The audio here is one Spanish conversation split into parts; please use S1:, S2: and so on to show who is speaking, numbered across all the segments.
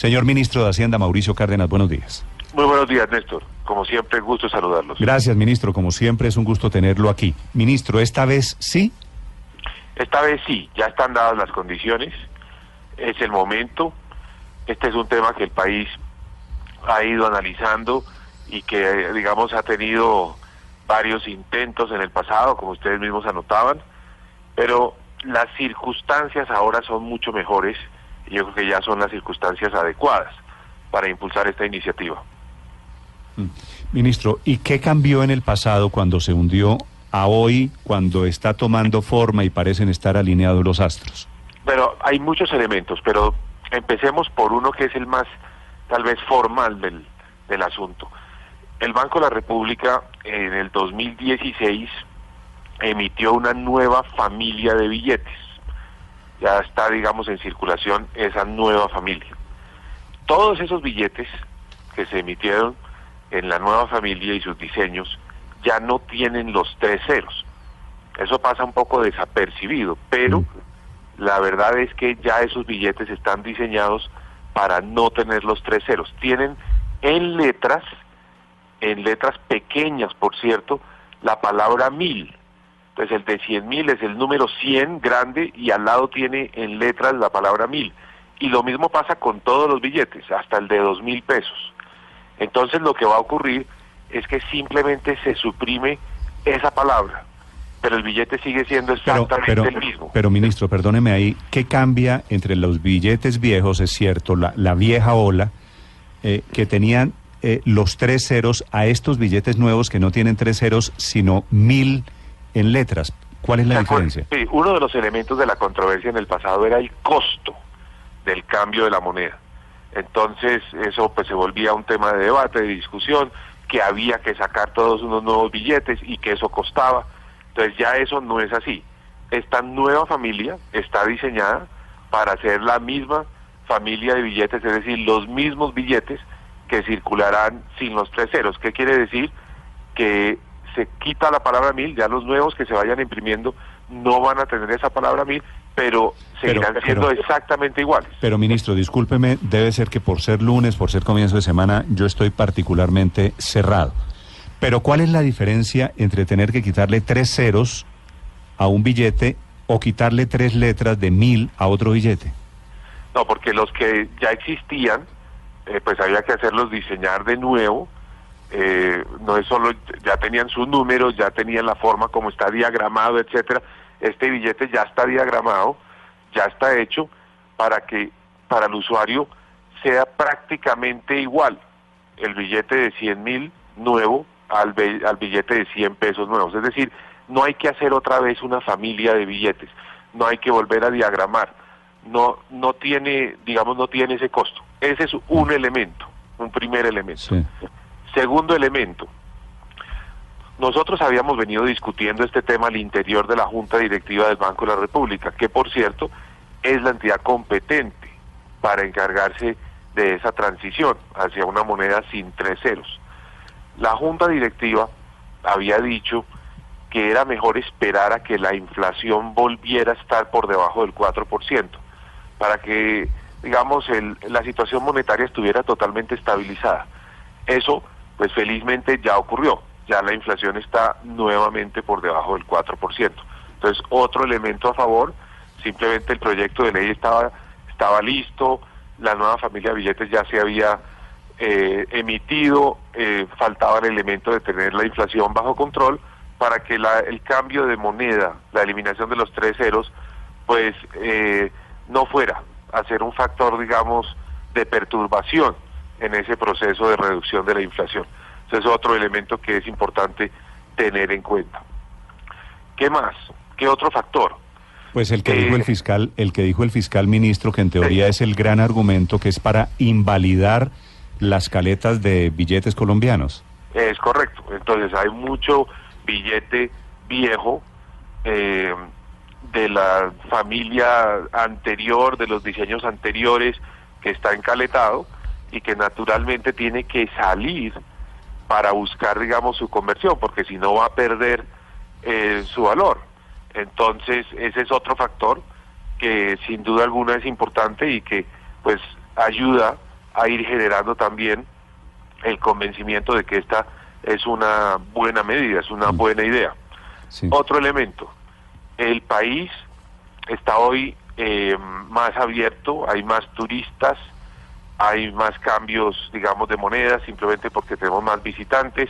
S1: Señor ministro de Hacienda, Mauricio Cárdenas, buenos días.
S2: Muy buenos días, Néstor. Como siempre, gusto saludarlos.
S1: Gracias, ministro. Como siempre, es un gusto tenerlo aquí. Ministro, ¿esta vez sí?
S2: Esta vez sí, ya están dadas las condiciones, es el momento. Este es un tema que el país ha ido analizando y que, digamos, ha tenido varios intentos en el pasado, como ustedes mismos anotaban, pero las circunstancias ahora son mucho mejores y yo creo que ya son las circunstancias adecuadas para impulsar esta iniciativa.
S1: Mm. Ministro, ¿y qué cambió en el pasado cuando se hundió a hoy, cuando está tomando forma y parecen estar alineados los astros?
S2: Pero hay muchos elementos, pero empecemos por uno que es el más tal vez formal del, del asunto. El Banco de la República en el 2016 emitió una nueva familia de billetes. Ya está, digamos, en circulación esa nueva familia. Todos esos billetes que se emitieron en la nueva familia y sus diseños ya no tienen los tres ceros. Eso pasa un poco desapercibido, pero la verdad es que ya esos billetes están diseñados para no tener los tres ceros. Tienen en letras, en letras pequeñas, por cierto, la palabra mil. Entonces el de cien mil es el número 100 grande y al lado tiene en letras la palabra mil. Y lo mismo pasa con todos los billetes, hasta el de dos mil pesos. Entonces lo que va a ocurrir es que simplemente se suprime esa palabra, pero el billete sigue siendo exactamente el mismo.
S1: Pero ministro, perdóneme ahí, ¿qué cambia entre los billetes viejos, es cierto, la, vieja ola, eh, que tenían eh, los tres ceros, a estos billetes nuevos que no tienen tres ceros, sino mil en letras? ¿Cuál es la diferencia?
S2: Sí, uno de los elementos de la controversia en el pasado era el costo del cambio de la moneda. Entonces eso pues se volvía un tema de debate, de discusión, que había que sacar todos unos nuevos billetes y que eso costaba. Entonces ya eso no es así. Esta nueva familia está diseñada para ser la misma familia de billetes, es decir, los mismos billetes que circularán sin los tres ceros. ¿Qué quiere decir? Que se quita la palabra mil, ya los nuevos que se vayan imprimiendo no van a tener esa palabra mil, pero seguirán siendo exactamente iguales.
S1: Pero ministro, discúlpeme, debe ser que por ser lunes, por ser comienzo de semana, yo estoy particularmente cerrado. Pero ¿cuál es la diferencia entre tener que quitarle tres ceros a un billete o quitarle tres letras de mil a otro billete?
S2: No, porque los que ya existían, eh, pues había que hacerlos diseñar de nuevo. Eh, no es solo, ya tenían sus números, ya tenían la forma como está diagramado, etcétera este billete ya está diagramado, ya está hecho para que para el usuario sea prácticamente igual el billete de 100 mil nuevo al, al billete de 100 pesos nuevos. Es decir, no hay que hacer otra vez una familia de billetes, no hay que volver a diagramar, no, no tiene, digamos, no tiene ese costo. Ese es un elemento, un primer elemento. Segundo elemento, nosotros habíamos venido discutiendo este tema al interior de la Junta Directiva del Banco de la República, que por cierto es la entidad competente para encargarse de esa transición hacia una moneda sin tres ceros. La Junta Directiva había dicho que era mejor esperar a que la inflación volviera a estar por debajo del 4%, para que, digamos, la situación monetaria estuviera totalmente estabilizada. Eso, pues felizmente ya ocurrió ya la inflación está nuevamente por debajo del 4%. Entonces, otro elemento a favor, simplemente el proyecto de ley estaba, estaba listo, la nueva familia de billetes ya se había eh, emitido, eh, faltaba el elemento de tener la inflación bajo control para que la, el cambio de moneda, la eliminación de los tres ceros, pues eh, no fuera a ser un factor, digamos, de perturbación en ese proceso de reducción de la inflación. Ese es otro elemento que es importante tener en cuenta. ¿Qué más? ¿Qué otro factor?
S1: Pues el que dijo el eh, fiscal, el que dijo el fiscal ministro, que en teoría es el gran argumento que es para invalidar las caletas de billetes colombianos.
S2: Es correcto. Entonces hay mucho billete viejo eh, de la familia anterior, de los diseños anteriores, que está encaletado y que naturalmente tiene que salir para buscar, digamos, su conversión, porque si no va a perder eh, su valor. Entonces, ese es otro factor que sin duda alguna es importante y que pues ayuda a ir generando también el convencimiento de que esta es una buena medida, es una buena idea. Otro elemento, el país está hoy eh, más abierto, hay más turistas, hay más cambios, digamos, de moneda, simplemente porque tenemos más visitantes.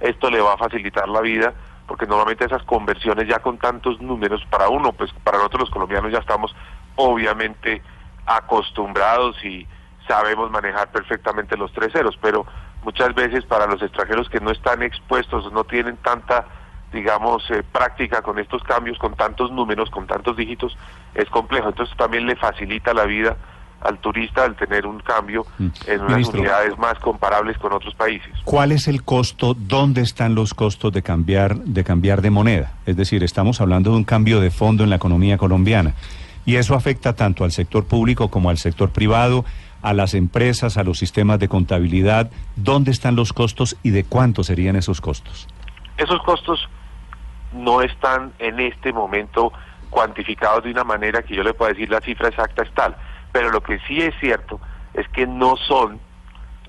S2: Esto le va a facilitar la vida, porque normalmente esas conversiones ya con tantos números, para uno, pues para nosotros los colombianos ya estamos obviamente acostumbrados y sabemos manejar perfectamente los tres ceros, pero muchas veces para los extranjeros que no están expuestos, no tienen tanta digamos, eh, práctica con estos cambios, con tantos números, con tantos dígitos, es complejo. Entonces también le facilita la vida al turista al tener un cambio mm. en unas unidades más comparables con otros países.
S1: ¿Cuál es el costo? ¿Dónde están los costos de cambiar de cambiar de moneda? Es decir, estamos hablando de un cambio de fondo en la economía colombiana y eso afecta tanto al sector público como al sector privado, a las empresas, a los sistemas de contabilidad. ¿Dónde están los costos y de cuánto serían esos costos?
S2: Esos costos no están en este momento cuantificados de una manera que yo le pueda decir la cifra exacta es tal, pero lo que sí es cierto es que no son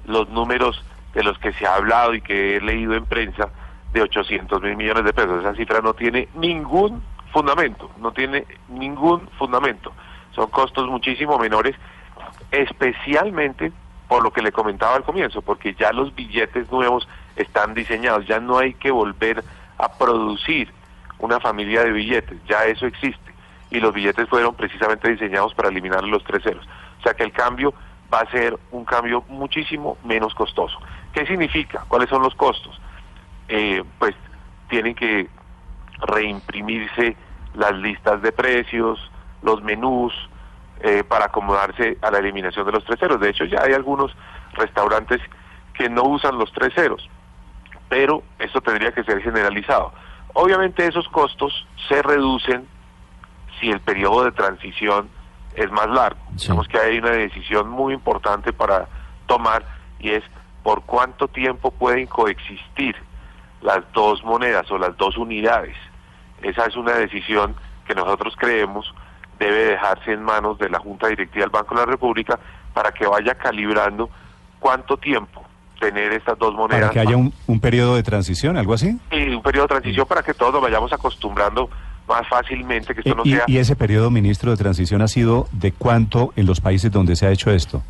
S2: los números de los que se ha hablado y que he leído en prensa de 800 mil millones de pesos. Esa cifra no tiene ningún fundamento, no tiene ningún fundamento. Son costos muchísimo menores, especialmente por lo que le comentaba al comienzo, porque ya los billetes nuevos están diseñados, ya no hay que volver a producir una familia de billetes, ya eso existe. Y los billetes fueron precisamente diseñados para eliminar los tres ceros. O sea que el cambio va a ser un cambio muchísimo menos costoso. ¿Qué significa? ¿Cuáles son los costos? Eh, pues tienen que reimprimirse las listas de precios, los menús, eh, para acomodarse a la eliminación de los tres ceros. De hecho, ya hay algunos restaurantes que no usan los tres ceros, pero eso tendría que ser generalizado. Obviamente esos costos se reducen si el periodo de transición es más largo. Digamos que hay una decisión muy importante para tomar y es por cuánto tiempo pueden coexistir las dos monedas o las dos unidades. Esa es una decisión que nosotros creemos debe dejarse en manos de la Junta Directiva del Banco de la República para que vaya calibrando cuánto tiempo tener estas dos monedas.
S1: Para que haya un, un periodo de transición, algo así.
S2: Sí, un periodo de transición para que todos nos vayamos acostumbrando más fácilmente, que esto no
S1: y,
S2: sea...
S1: ¿Y ese periodo, ministro, de transición ha sido de cuánto en los países donde se ha hecho esto?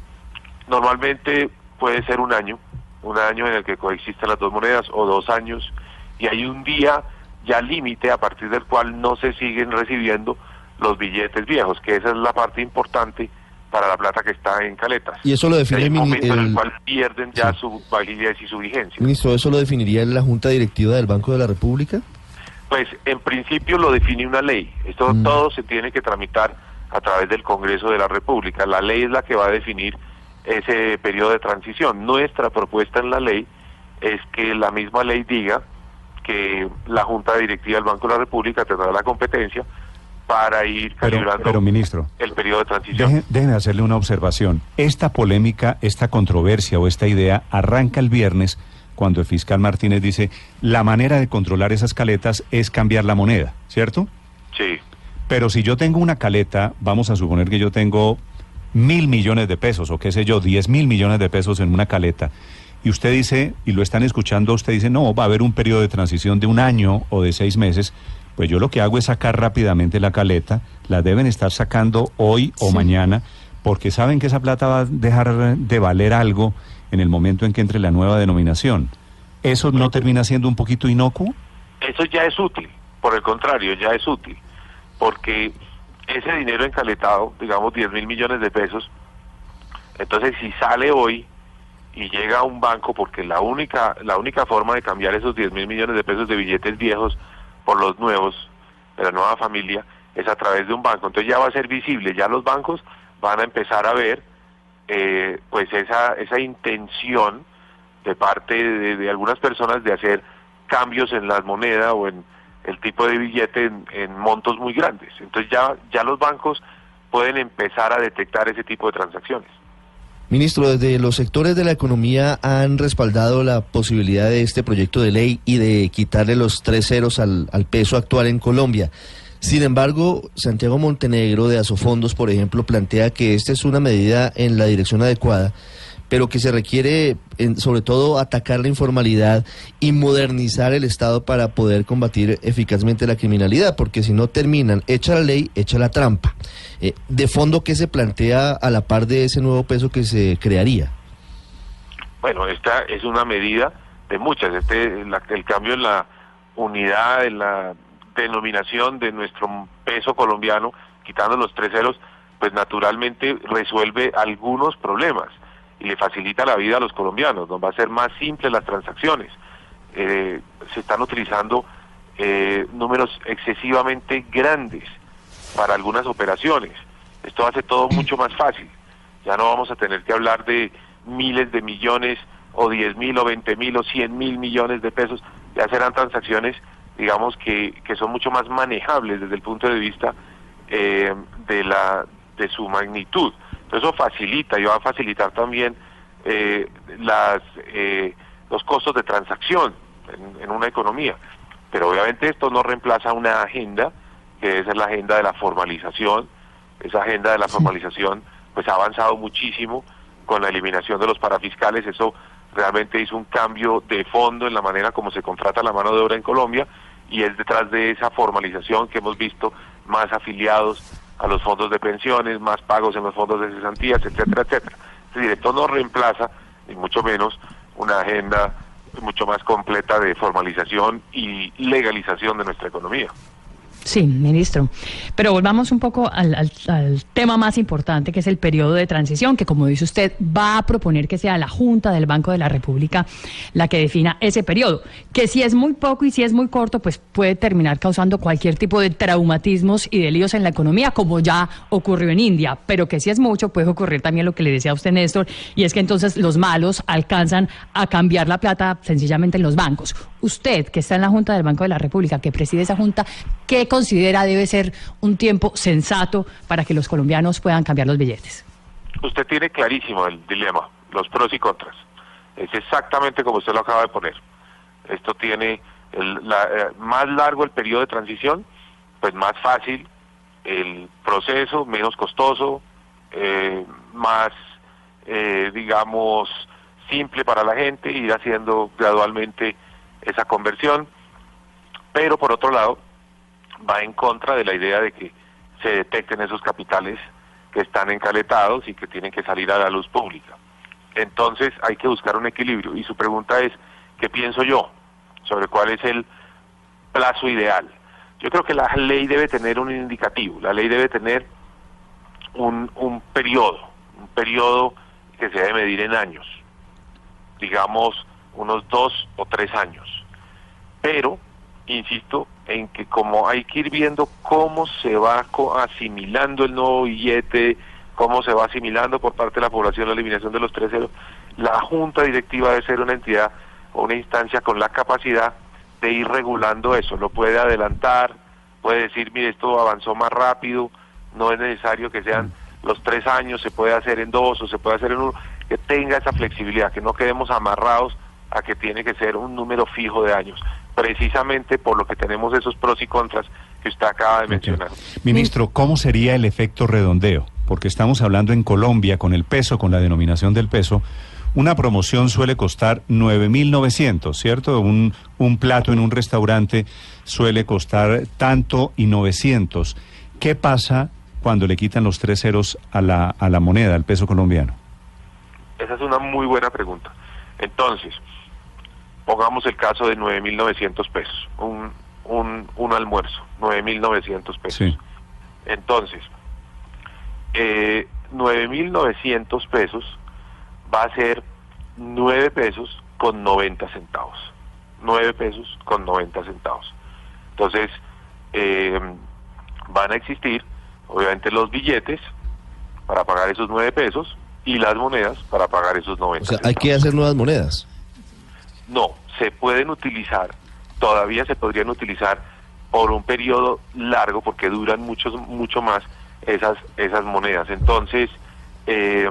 S2: Normalmente puede ser un año, un año en el que coexisten las dos monedas o dos años, y hay un día ya límite a partir del cual no se siguen recibiendo los billetes viejos, que esa es la parte importante para la plata que está en caletas.
S3: Y eso lo define
S2: el momento en el cual pierden ya su validez y su vigencia.
S3: Ministro, ¿eso lo definiría la Junta Directiva del Banco de la República?
S2: Pues en principio lo define una ley. Esto mm. todo se tiene que tramitar a través del Congreso de la República. La ley es la que va a definir ese periodo de transición. Nuestra propuesta en la ley es que la misma ley diga que la Junta Directiva del Banco de la República tendrá la competencia para ir calibrando
S1: pero, ministro,
S2: el periodo de transición.
S1: Dejen, hacerle una observación. Esta polémica, esta controversia o esta idea arranca el viernes cuando el fiscal Martínez dice la manera de controlar esas caletas es cambiar la moneda, ¿cierto?
S2: Sí.
S1: Pero si yo tengo una caleta, vamos a suponer que yo tengo mil millones de pesos o qué sé yo, diez mil millones de pesos en una caleta. Y usted dice, y lo están escuchando, usted dice, no, va a haber un periodo de transición de un año o de seis meses pues yo lo que hago es sacar rápidamente la caleta, la deben estar sacando hoy o mañana, porque saben que esa plata va a dejar de valer algo en el momento en que entre la nueva denominación. ¿Eso no termina siendo un poquito inocuo?
S2: Eso ya es útil, por el contrario, ya es útil, porque ese dinero encaletado, digamos 10 mil millones de pesos, entonces si sale hoy y llega a un banco, porque la única, la única forma de cambiar esos 10 mil millones de pesos de billetes viejos por los nuevos de la nueva familia es a través de un banco. Entonces ya va a ser visible, ya los bancos van a empezar a ver eh, pues esa, esa intención de parte de, algunas personas de hacer cambios en la moneda o en el tipo de billete en, en montos muy grandes. Entonces ya, ya los bancos pueden empezar a detectar ese tipo de transacciones.
S3: Ministro, desde los sectores de la economía han respaldado la posibilidad de este proyecto de ley y de quitarle los tres ceros al, peso actual en Colombia. Sin embargo, Santiago Montenegro de Asofondos, por ejemplo, plantea que esta es una medida en la dirección adecuada, pero que se requiere sobre todo atacar la informalidad y modernizar el Estado para poder combatir eficazmente la criminalidad, porque si no terminan, echa la ley, echa la trampa. Eh, de fondo, ¿qué se plantea a la par de ese nuevo peso que se crearía?
S2: Bueno, esta es una medida de muchas. Este, el cambio en la unidad, en la denominación de nuestro peso colombiano, quitando los tres ceros, pues naturalmente resuelve algunos problemas y le facilita la vida a los colombianos, nos va a ser más simple las transacciones. Eh, se están utilizando eh, números excesivamente grandes para algunas operaciones. Esto hace todo mucho más fácil. Ya no vamos a tener que hablar de miles de millones o diez mil o veinte mil o cien mil millones de pesos. Ya serán transacciones, digamos, que, que son mucho más manejables desde el punto de vista eh, de, la, de su magnitud. Eso facilita y va a facilitar también eh, las, eh, los costos de transacción en, una economía. Pero obviamente esto no reemplaza una agenda, que es la agenda de la formalización. Esa agenda de la formalización pues ha avanzado muchísimo con la eliminación de los parafiscales. Eso realmente hizo un cambio de fondo en la manera como se contrata la mano de obra en Colombia y es detrás de esa formalización que hemos visto más afiliados a los fondos de pensiones, más pagos en los fondos de cesantías, etcétera, etcétera. Es decir, esto no reemplaza, ni mucho menos, una agenda mucho más completa de formalización y legalización de nuestra economía.
S4: Sí, ministro. Pero volvamos un poco al, tema más importante, que es el periodo de transición, que como dice usted, va a proponer que sea la Junta del Banco de la República la que defina ese periodo, que si es muy poco y si es muy corto, pues puede terminar causando cualquier tipo de traumatismos y de líos en la economía, como ya ocurrió en India, pero que si es mucho, puede ocurrir también lo que le decía a usted, Néstor, y es que entonces los malos alcanzan a cambiar la plata sencillamente en los bancos. Usted, que está en la Junta del Banco de la República, que preside esa Junta, ¿qué considera debe ser un tiempo sensato para que los colombianos puedan cambiar los billetes?
S2: Usted tiene clarísimo el dilema, los pros y contras. Es exactamente como usted lo acaba de poner. Esto tiene el, eh, más largo el periodo de transición, pues más fácil el proceso, menos costoso, eh, más, eh, digamos, simple para la gente, ir haciendo gradualmente esa conversión. Pero por otro lado, va en contra de la idea de que se detecten esos capitales que están encaletados y que tienen que salir a la luz pública. Entonces hay que buscar un equilibrio y su pregunta es, ¿qué pienso yo sobre cuál es el plazo ideal? Yo creo que la ley debe tener un indicativo, la ley debe tener un, un periodo, un periodo que se debe medir en años, digamos unos dos o tres años. Pero insisto en que como hay que ir viendo cómo se va asimilando el nuevo billete, cómo se va asimilando por parte de la población la eliminación de los tres ceros, la junta directiva debe ser una entidad o una instancia con la capacidad de ir regulando eso, lo puede adelantar, puede decir, mire, esto avanzó más rápido, no es necesario que sean los tres años, se puede hacer en dos o se puede hacer en uno, que tenga esa flexibilidad, que no quedemos amarrados a que tiene que ser un número fijo de años precisamente por lo que tenemos esos pros y contras que usted acaba de mencionar.
S1: Ministro, ¿cómo sería el efecto redondeo? Porque estamos hablando en Colombia con el peso, con la denominación del peso. Una promoción suele costar 9.900, ¿cierto? Un, un plato en un restaurante suele costar tanto y 900. ¿Qué pasa cuando le quitan los tres ceros a la, a la moneda, al peso colombiano?
S2: Esa es una muy buena pregunta. Entonces, pongamos el caso de 9.900 pesos, un, un, un almuerzo, 9.900 pesos. Entonces, eh, 9.900 pesos va a ser 9 pesos con 90 centavos. 9 pesos con 90 centavos. Entonces, eh, van a existir, obviamente, los billetes para pagar esos 9 pesos y las monedas para pagar esos 90
S3: O sea, hay que hacer nuevas monedas.
S2: No, se pueden utilizar, todavía se podrían utilizar por un periodo largo porque duran mucho, mucho más esas, esas monedas. Entonces, eh,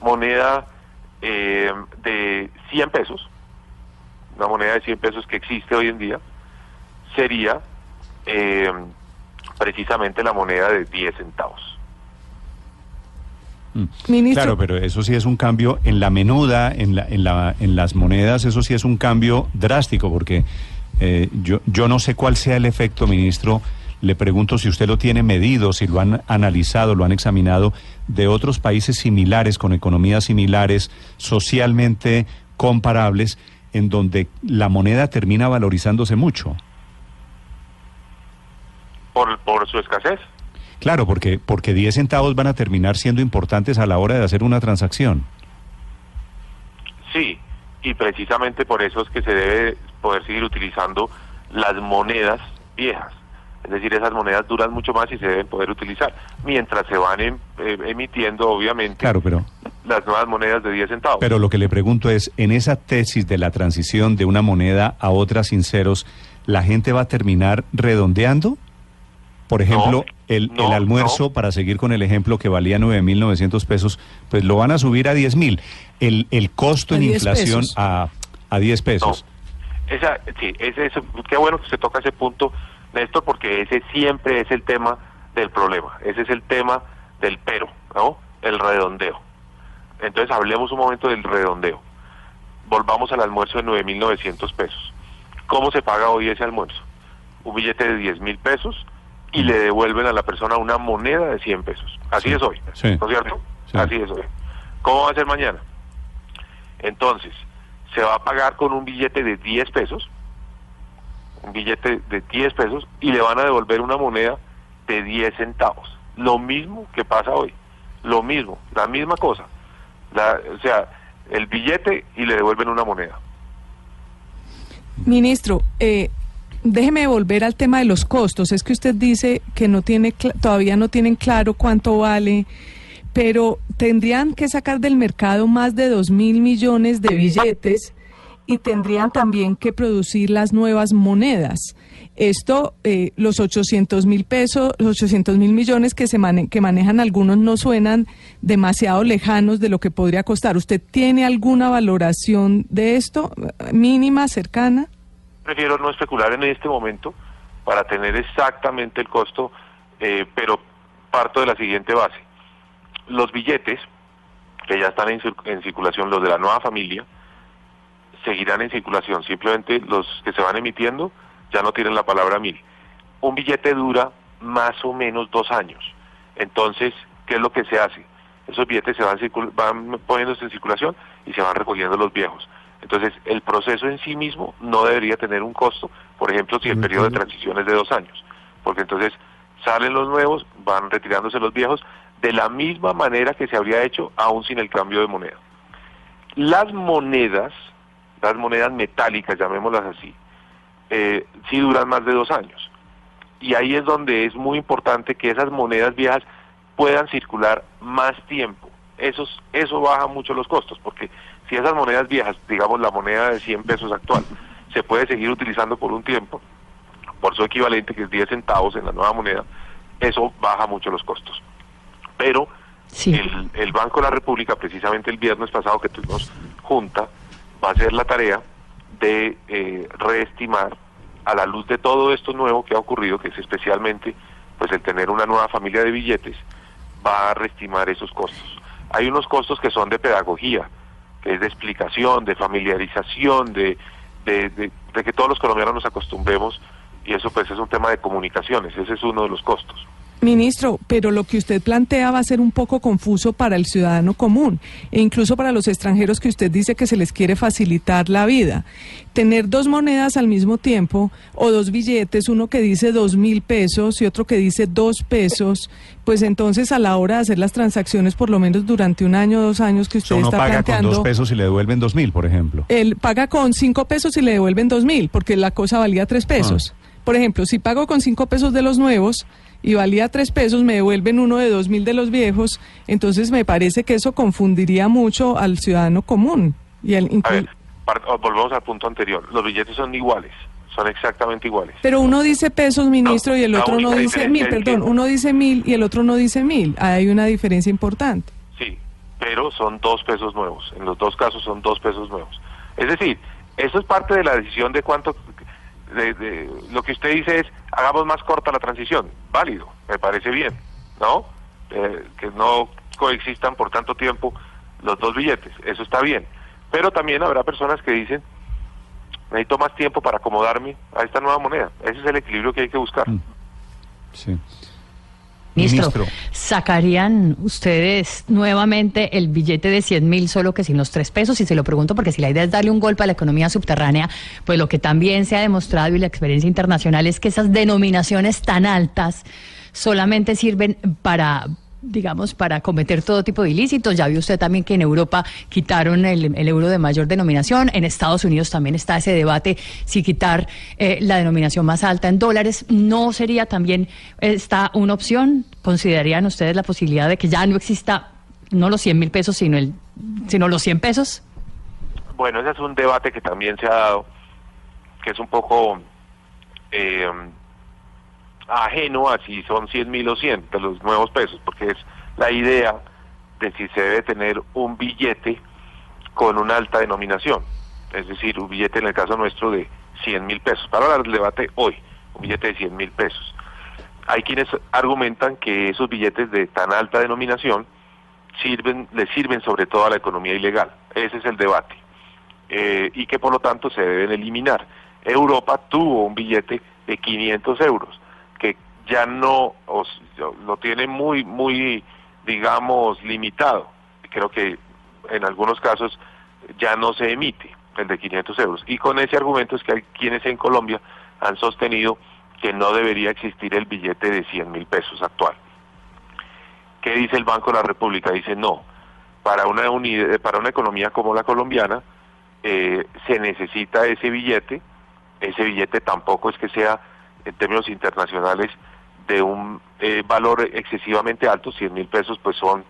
S2: moneda eh, de 100 pesos, una moneda de 100 pesos que existe hoy en día, sería eh, precisamente la moneda de 10 centavos.
S1: Ministro. Claro, pero eso sí es un cambio en la menuda, en, la, en, la, en las monedas, eso sí es un cambio drástico, porque eh, yo, yo no sé cuál sea el efecto, ministro. Le pregunto si usted lo tiene medido, si lo han analizado, lo han examinado de otros países similares, con economías similares, socialmente comparables, en donde la moneda termina valorizándose mucho.
S2: Por, por su escasez.
S1: Claro, porque, porque 10 centavos van a terminar siendo importantes a la hora de hacer una transacción.
S2: Sí, y precisamente por eso es que se debe poder seguir utilizando las monedas viejas. Es decir, esas monedas duran mucho más y se deben poder utilizar, mientras se van em, eh, emitiendo, obviamente,
S1: claro, pero,
S2: las nuevas monedas de 10 centavos.
S1: Pero lo que le pregunto es, en esa tesis de la transición de una moneda a otra sin ceros, ¿la gente va a terminar redondeando? Por ejemplo, el, el, almuerzo, para seguir con el ejemplo que valía 9.900 pesos, pues lo van a subir a 10.000. El, el costo en inflación a, a 10 pesos.
S2: Esa, sí, ese, qué bueno que se toca ese punto, Néstor, porque ese siempre es el tema del problema. Ese es el tema del pero, ¿no? El redondeo. Entonces hablemos un momento del redondeo. Volvamos al almuerzo de 9.900 pesos. ¿Cómo se paga hoy ese almuerzo? Un billete de 10.000 pesos y le devuelven a la persona una moneda de 100 pesos. Así es hoy, ¿no es cierto? Así es hoy. ¿Cómo va a ser mañana? Entonces, se va a pagar con un billete de 10 pesos, un billete de 10 pesos, y le van a devolver una moneda de 10 centavos. Lo mismo que pasa hoy, lo mismo, la misma cosa. o sea, el billete y le devuelven una moneda.
S5: Ministro, eh, déjeme volver al tema de los costos. Es que usted dice que no tiene todavía no tienen claro cuánto vale, pero tendrían que sacar del mercado más de dos mil millones de billetes y tendrían también que producir las nuevas monedas. Esto, eh, los 800 mil pesos, los 800 mil millones que, se que manejan algunos no suenan demasiado lejanos de lo que podría costar. ¿Usted tiene alguna valoración de esto, mínima, cercana?
S2: Prefiero no especular en este momento para tener exactamente el costo, eh, pero parto de la siguiente base. Los billetes que ya están en, circulación, los de la nueva familia, seguirán en circulación. Simplemente los que se van emitiendo ya no tienen la palabra mil. Un billete dura más o menos dos años. Entonces, ¿qué es lo que se hace? Esos billetes se van, van poniéndose en circulación y se van recogiendo los viejos. Entonces, el proceso en sí mismo no debería tener un costo, por ejemplo, si el periodo de transición es de dos años, porque entonces salen los nuevos, van retirándose los viejos, de la misma manera que se habría hecho aún sin el cambio de moneda. Las monedas, las monedas metálicas, llamémoslas así, eh, sí duran más de dos años. Y ahí es donde es muy importante que esas monedas viejas puedan circular más tiempo. Eso, eso baja mucho los costos, porque si esas monedas viejas, digamos la moneda de 100 pesos actual, se puede seguir utilizando por un tiempo, por su equivalente que es 10 centavos en la nueva moneda, eso baja mucho los costos. Pero el, Banco de la República, precisamente el viernes pasado que tuvimos junta, va a hacer la tarea de eh, reestimar a la luz de todo esto nuevo que ha ocurrido, que es especialmente pues el tener una nueva familia de billetes, va a reestimar esos costos. Hay unos costos que son de pedagogía, que es de explicación, de familiarización, de, de, que todos los colombianos nos acostumbremos y eso pues es un tema de comunicaciones, ese es uno de los costos.
S5: Ministro, pero lo que usted plantea va a ser un poco confuso para el ciudadano común e incluso para los extranjeros que usted dice que se les quiere facilitar la vida. Tener dos monedas al mismo tiempo o dos billetes, uno que dice dos mil pesos y otro que dice dos pesos, pues entonces a la hora de hacer las transacciones, por lo menos durante un año o dos años que usted
S1: está
S5: paga
S1: planteando. con dos pesos y le devuelven dos mil, por ejemplo.
S5: Él paga con cinco pesos y le devuelven dos mil, porque la cosa valía tres pesos. Ah. Por ejemplo, si pago con cinco pesos de los nuevos y valía tres pesos, me devuelven uno de dos mil de los viejos, entonces me parece que eso confundiría mucho al ciudadano común. Y al
S2: A ver, volvemos al punto anterior, los billetes son iguales, son exactamente iguales.
S5: Pero uno dice pesos, ministro, y el otro no dice mil, perdón, uno dice mil y el otro no dice mil, hay una diferencia importante.
S2: Sí, pero son dos pesos nuevos, en los dos casos son dos pesos nuevos. Es decir, eso es parte de la decisión de cuánto de, lo que usted dice es hagamos más corta la transición, válido, me parece bien, ¿no? Eh, que no coexistan por tanto tiempo los dos billetes. Eso está bien. Pero también habrá personas que dicen, necesito más tiempo para acomodarme a esta nueva moneda. Ese es el equilibrio que hay que buscar.
S1: Mm. Sí.
S4: Ministro, ¿sacarían ustedes nuevamente el billete de 100 mil solo que sin los tres pesos? Y se lo pregunto porque si la idea es darle un golpe a la economía subterránea, pues lo que también se ha demostrado y la experiencia internacional es que esas denominaciones tan altas solamente sirven para digamos, para cometer todo tipo de ilícitos. Ya vio usted también que en Europa quitaron el, euro de mayor denominación. En Estados Unidos también está ese debate si quitar eh, la denominación más alta en dólares. ¿No sería también esta una opción? ¿Considerarían ustedes la posibilidad de que ya no exista no los 100 mil pesos, sino, el, sino los 100 pesos?
S2: Bueno, ese es un debate que también se ha dado, que es un poco... Eh, ajeno a si son 100 mil o 100 de los nuevos pesos, porque es la idea de si se debe tener un billete con una alta denominación, es decir, un billete en el caso nuestro de 100 mil pesos. Para hablar del debate hoy, un billete de 100 mil pesos. Hay quienes argumentan que esos billetes de tan alta denominación sirven, le sirven sobre todo a la economía ilegal. Ese es el debate. Eh, y que por lo tanto se deben eliminar. Europa tuvo un billete de 500 euros que ya no lo tiene muy, muy, digamos, limitado. Creo que en algunos casos ya no se emite el de 500 euros. Y con ese argumento es que hay quienes en Colombia han sostenido que no debería existir el billete de 100 mil pesos actual. ¿Qué dice el Banco de la República? Dice no. Para una, unidad, para una economía como la colombiana eh, se necesita ese billete. Ese billete tampoco es que sea en términos internacionales de un eh, valor excesivamente alto, 100 mil pesos pues son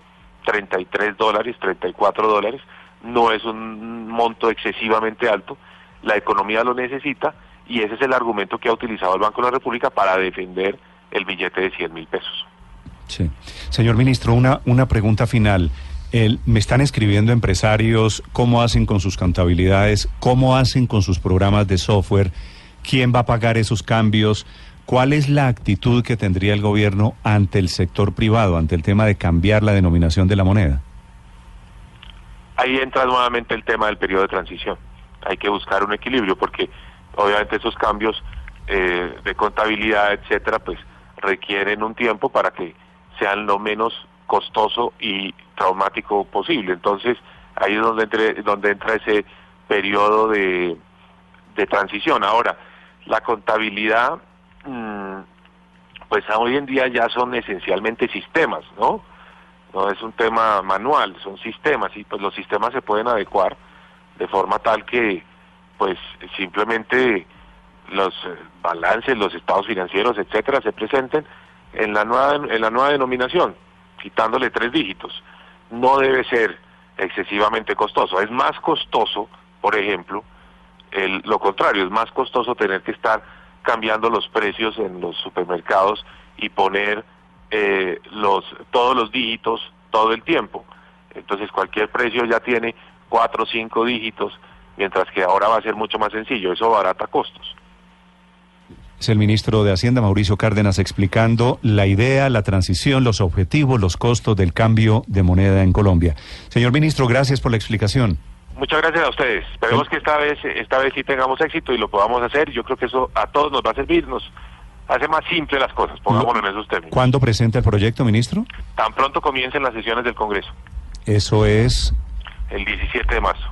S2: 33 dólares, 34 dólares, no es un monto excesivamente alto, la economía lo necesita y ese es el argumento que ha utilizado el Banco de la República para defender el billete de 100 mil pesos.
S1: Sí. Señor ministro, una, una pregunta final. El, me están escribiendo empresarios cómo hacen con sus contabilidades, cómo hacen con sus programas de software ¿Quién va a pagar esos cambios? ¿Cuál es la actitud que tendría el gobierno ante el sector privado, ante el tema de cambiar la denominación de la moneda?
S2: Ahí entra nuevamente el tema del periodo de transición. Hay que buscar un equilibrio porque obviamente esos cambios eh, de contabilidad, etcétera, pues requieren un tiempo para que sean lo menos costoso y traumático posible. Entonces, ahí es donde, entre, donde entra ese periodo de, de transición. Ahora, la contabilidad, mm, pues hoy en día ya son esencialmente sistemas, ¿no? No es un tema manual, son sistemas y pues los sistemas se pueden adecuar de forma tal que pues simplemente los eh, balances, los estados financieros, etcétera, se presenten en la nueva en la nueva denominación, quitándole tres dígitos. No debe ser excesivamente costoso, es más costoso, por ejemplo, lo contrario, es más costoso tener que estar cambiando los precios en los supermercados y poner eh, los todos los dígitos todo el tiempo. Entonces cualquier precio ya tiene cuatro o cinco dígitos, mientras que ahora va a ser mucho más sencillo, eso barata costos.
S1: Es el ministro de Hacienda, Mauricio Cárdenas, explicando la idea, la transición, los objetivos, los costos del cambio de moneda en Colombia. Señor ministro, gracias por la explicación.
S2: Muchas gracias a ustedes. Esperemos que esta vez, esta vez sí tengamos éxito y lo podamos hacer. Yo creo que eso a todos nos va a servir, nos hace más simple las cosas, pongámoslo en esos términos.
S1: ¿Cuándo presenta el proyecto, ministro?
S2: Tan pronto comiencen las sesiones del Congreso.
S1: Eso es...
S2: El 17 de marzo.